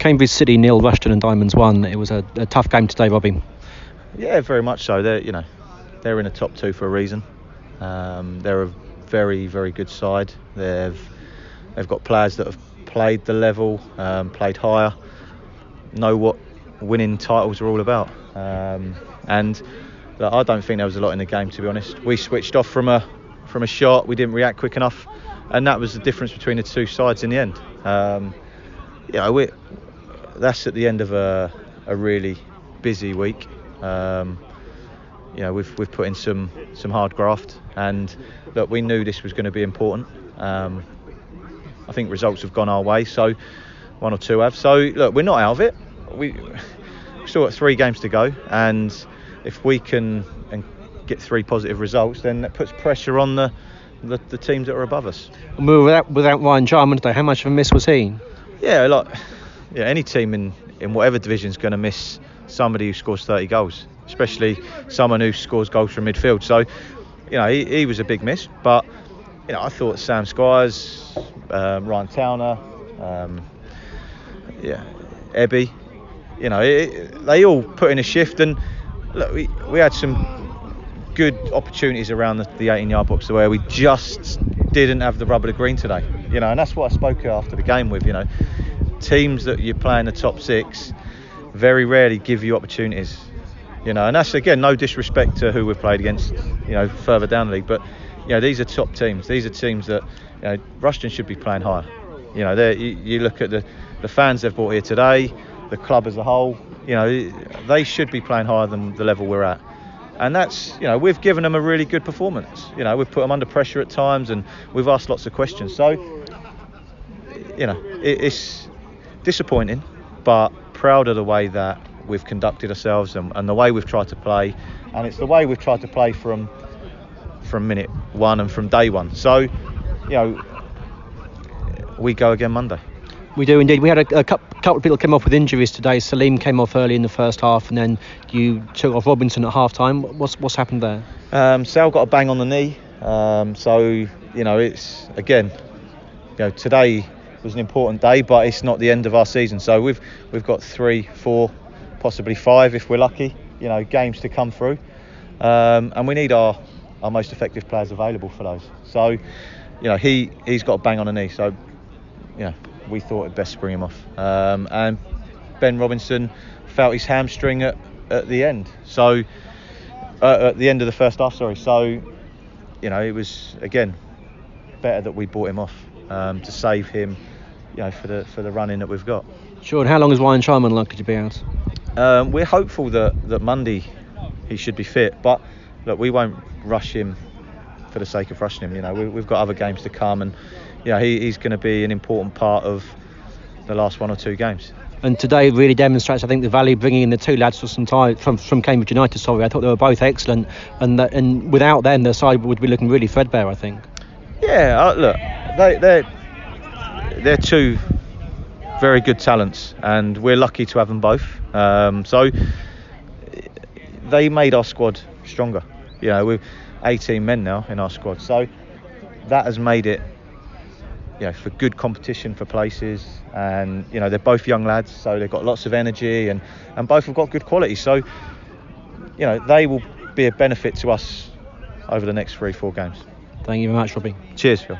Cambridge City nil, Rushden and Diamonds one. It was a, a tough game today, Robbie. Yeah, very much so. They're you know they're in the top two for a reason. Um, they're a very very good side. They've they've got players that have played the level, um, played higher, know what winning titles are all about. Um, and look, I don't think there was a lot in the game to be honest. We switched off from a from a shot. We didn't react quick enough, and that was the difference between the two sides in the end. Um, yeah, we, that's at the end of a, a really busy week. Um, you know, we've we've put in some some hard graft, and look, we knew this was going to be important. Um, I think results have gone our way, so one or two have. So look, we're not out of it. We we've still got three games to go, and if we can and get three positive results, then that puts pressure on the the, the teams that are above us. And without, without Ryan Jarman today. How much of a miss was he? Yeah, like yeah, any team in in whatever division is going to miss somebody who scores 30 goals, especially someone who scores goals from midfield. So, you know, he, he was a big miss, but you know, I thought Sam Squires, um, Ryan Towner, um, yeah, Ebby, you know, it, they all put in a shift, and look, we we had some good opportunities around the, the 18 yard box where we just didn't have the rubber to green today. You know, and that's what I spoke after the game with. You know, teams that you play in the top six very rarely give you opportunities. You know, and that's again no disrespect to who we've played against. You know, further down the league, but you know these are top teams. These are teams that you know Rushden should be playing higher. You know, you, you look at the the fans they've brought here today, the club as a whole. You know, they should be playing higher than the level we're at and that's you know we've given them a really good performance. You know we've put them under pressure at times, and we've asked lots of questions. So you know it, it's disappointing, but proud of the way that we've conducted ourselves and, and the way we've tried to play, and it's the way we've tried to play from from minute one and from day one. So you know we go again Monday. We do indeed. We had a, a couple of people came off with injuries today. Salim came off early in the first half, and then you took off Robinson at half time. What's what's happened there? Um, Sal got a bang on the knee, um, so you know it's again, you know today was an important day, but it's not the end of our season. So we've we've got three, four, possibly five if we're lucky. You know games to come through, um, and we need our our most effective players available for those. So you know he he's got a bang on the knee, so know we thought it best to bring him off. Um, and Ben Robinson felt his hamstring at, at the end. So uh, at the end of the first half, sorry. So you know it was again better that we bought him off um, to save him, you know, for the for the running that we've got. Sure. And how long is Ryan Jarman likely to be out? Um, we're hopeful that that Monday he should be fit, but look, we won't rush him for the sake of rushing him. You know, we, have got other games to come, and you know, he, he's going to be an important part of the last one or two games. And today really demonstrates, I think, the value bringing in the two lads from from, from Cambridge United. Sorry, I thought they were both excellent, and that, and without them, the side would be looking really threadbare. I think. Yeah, uh, look, they they're they're two very good talents, and we're lucky to have them both. Um, so they made our squad stronger. You know, we're 18 men now in our squad, so that has made it you know, for good competition for places. And you know, they're both young lads, so they've got lots of energy, and and both have got good quality. So you know, they will be a benefit to us over the next three, four games. Thank you very much, Robbie. Cheers, Phil.